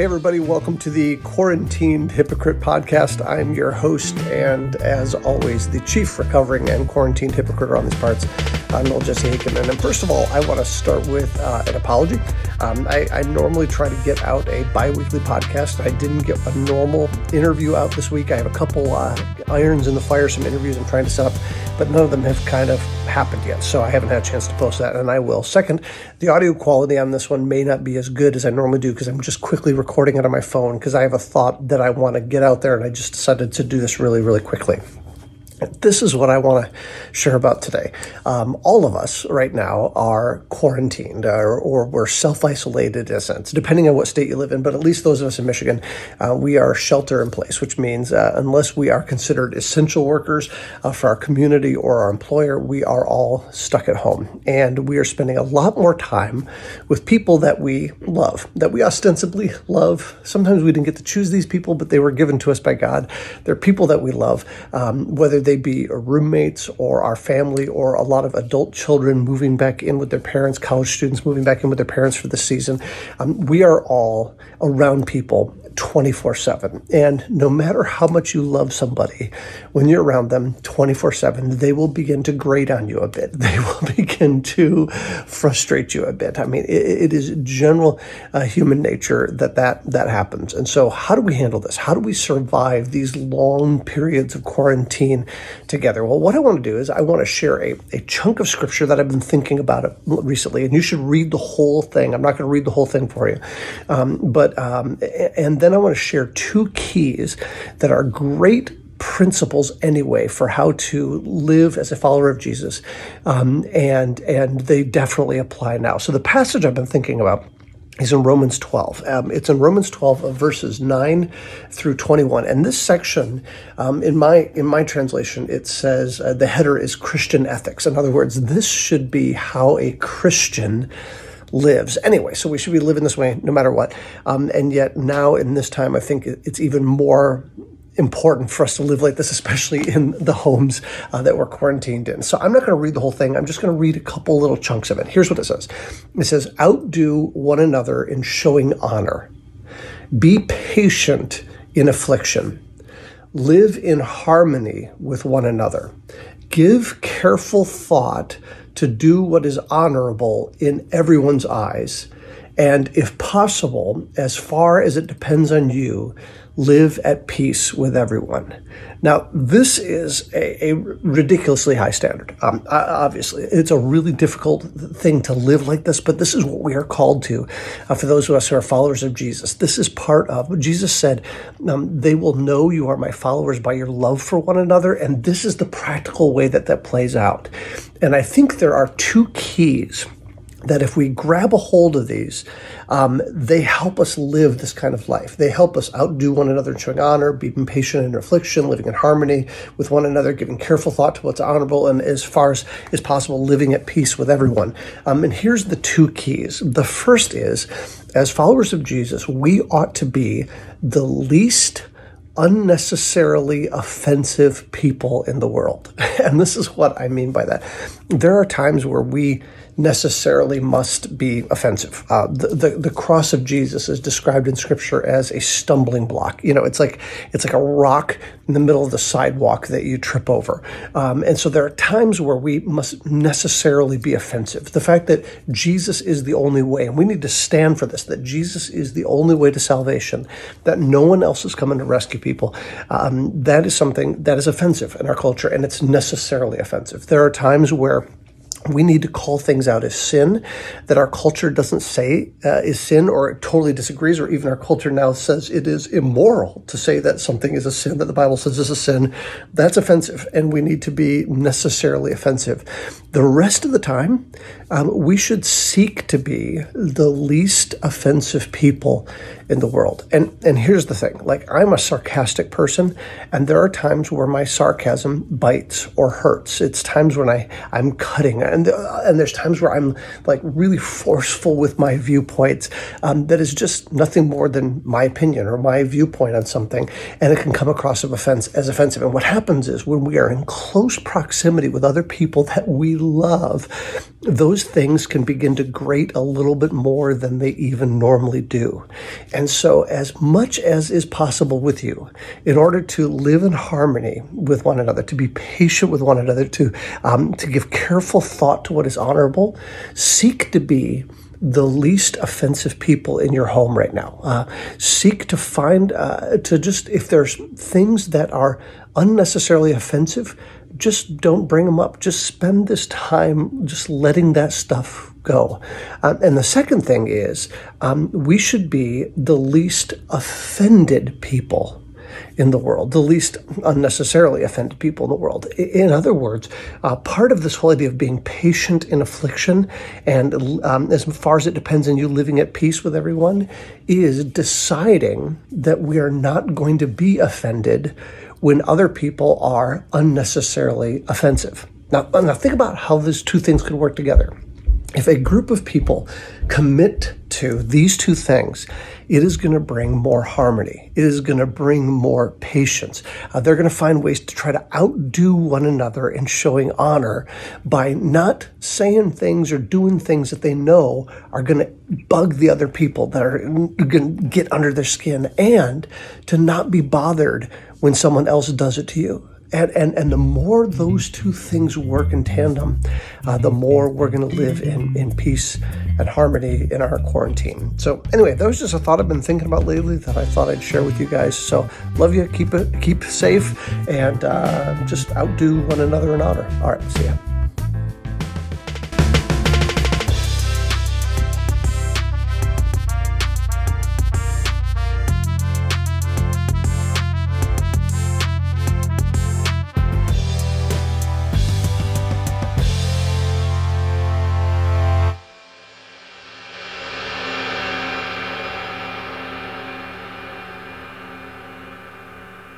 Hey, everybody, welcome to the Quarantined Hypocrite podcast. I'm your host, and as always, the chief recovering and quarantined hypocrite around these parts. I'm Noel Jesse Heikkinen. And first of all, I want to start with uh, an apology. Um, I, I, normally try to get out a bi weekly podcast. I didn't get a normal interview out this week. I have a couple uh, irons in the fire, some interviews I'm trying to set up, but none of them have kind of happened yet. So I haven't had a chance to post that, and I will. Second, the audio quality on this one may not be as good as I normally do because I'm just quickly recording it on my phone because I have a thought that I want to get out there, and I just decided to do this really, really quickly. This is what I want to share about today. Um, all of us right now are quarantined or, or we're self isolated in a sense, depending on what state you live in. But at least those of us in Michigan, uh, we are shelter in place, which means uh, unless we are considered essential workers uh, for our community or our employer, we are all stuck at home. And we are spending a lot more time with people that we love, that we ostensibly love. Sometimes we didn't get to choose these people, but they were given to us by God. They're people that we love, um, whether they they be roommates or our family or a lot of adult children moving back in with their parents, college students moving back in with their parents for the season. Um, we are all around people 24 7. And no matter how much you love somebody, when you're around them 24 7, they will begin to grate on you a bit. They will begin to frustrate you a bit. I mean, it, it is general uh, human nature that, that that happens. And so, how do we handle this? How do we survive these long periods of quarantine together? Well, what I want to do is I want to share a, a chunk of scripture that I've been thinking about recently. And you should read the whole thing. I'm not going to read the whole thing for you. Um, but, um, and then then I want to share two keys that are great principles anyway for how to live as a follower of Jesus, um, and and they definitely apply now. So the passage I've been thinking about is in Romans 12. Um, it's in Romans 12, uh, verses 9 through 21. And this section, um, in my in my translation, it says uh, the header is Christian ethics. In other words, this should be how a Christian lives. Anyway, so we should be living this way no matter what. Um, and yet now in this time, I think it's even more important for us to live like this, especially in the homes uh, that we're quarantined in. So I'm not going to read the whole thing. I'm just going to read a couple little chunks of it. Here's what it says. It says, outdo one another in showing honor. Be patient in affliction. Live in harmony with one another. Give careful thought to do what is honorable in everyone's eyes. And if possible, as far as it depends on you, live at peace with everyone. Now, this is a, a ridiculously high standard. Um, obviously, it's a really difficult thing to live like this, but this is what we are called to uh, for those of us who are followers of Jesus. This is part of what Jesus said um, they will know you are my followers by your love for one another. And this is the practical way that that plays out. And I think there are two keys that if we grab a hold of these, um, they help us live this kind of life. They help us outdo one another in showing honor, being patient in affliction, living in harmony with one another, giving careful thought to what's honorable, and as far as is possible, living at peace with everyone. Um, and here's the two keys. The first is, as followers of Jesus, we ought to be the least unnecessarily offensive people in the world. And this is what I mean by that. There are times where we necessarily must be offensive. Uh, the, the, the cross of Jesus is described in Scripture as a stumbling block. You know, it's like it's like a rock in the middle of the sidewalk that you trip over. Um, and so there are times where we must necessarily be offensive. The fact that Jesus is the only way, and we need to stand for this, that Jesus is the only way to salvation, that no one else is coming to rescue people, um, that is something that is offensive in our culture, and it's necessarily offensive. There are times where we need to call things out as sin that our culture doesn't say uh, is sin or totally disagrees, or even our culture now says it is immoral to say that something is a sin that the Bible says is a sin. That's offensive, and we need to be necessarily offensive. The rest of the time, um, we should seek to be the least offensive people in the world. And and here's the thing: like I'm a sarcastic person, and there are times where my sarcasm bites or hurts. It's times when I I'm cutting, and and there's times where I'm like really forceful with my viewpoints. Um, that is just nothing more than my opinion or my viewpoint on something, and it can come across as offense as offensive. And what happens is when we are in close proximity with other people that we love, those things can begin to grate a little bit more than they even normally do. And so, as much as is possible with you, in order to live in harmony with one another, to be patient with one another, to um, to give careful thought to what is honorable, seek to be the least offensive people in your home right now. Uh, seek to find, uh, to just, if there's things that are unnecessarily offensive, just don't bring them up. Just spend this time just letting that stuff go. Um, and the second thing is, um, we should be the least offended people in the world, the least unnecessarily offended people in the world. In other words, uh, part of this whole idea of being patient in affliction, and um, as far as it depends on you living at peace with everyone, is deciding that we are not going to be offended when other people are unnecessarily offensive. Now, now think about how these two things could work together. If a group of people commit to these two things, it is going to bring more harmony. It is going to bring more patience. Uh, they're going to find ways to try to outdo one another in showing honor by not saying things or doing things that they know are going to bug the other people that are going to get under their skin and to not be bothered when someone else does it to you. And, and, and the more those two things work in tandem, uh, the more we're going to live in, in peace and harmony in our quarantine. So, anyway, that was just a thought I've been thinking about lately that I thought I'd share with you guys. So, love you, keep it, keep safe, and uh, just outdo one another in honor. All right, see ya.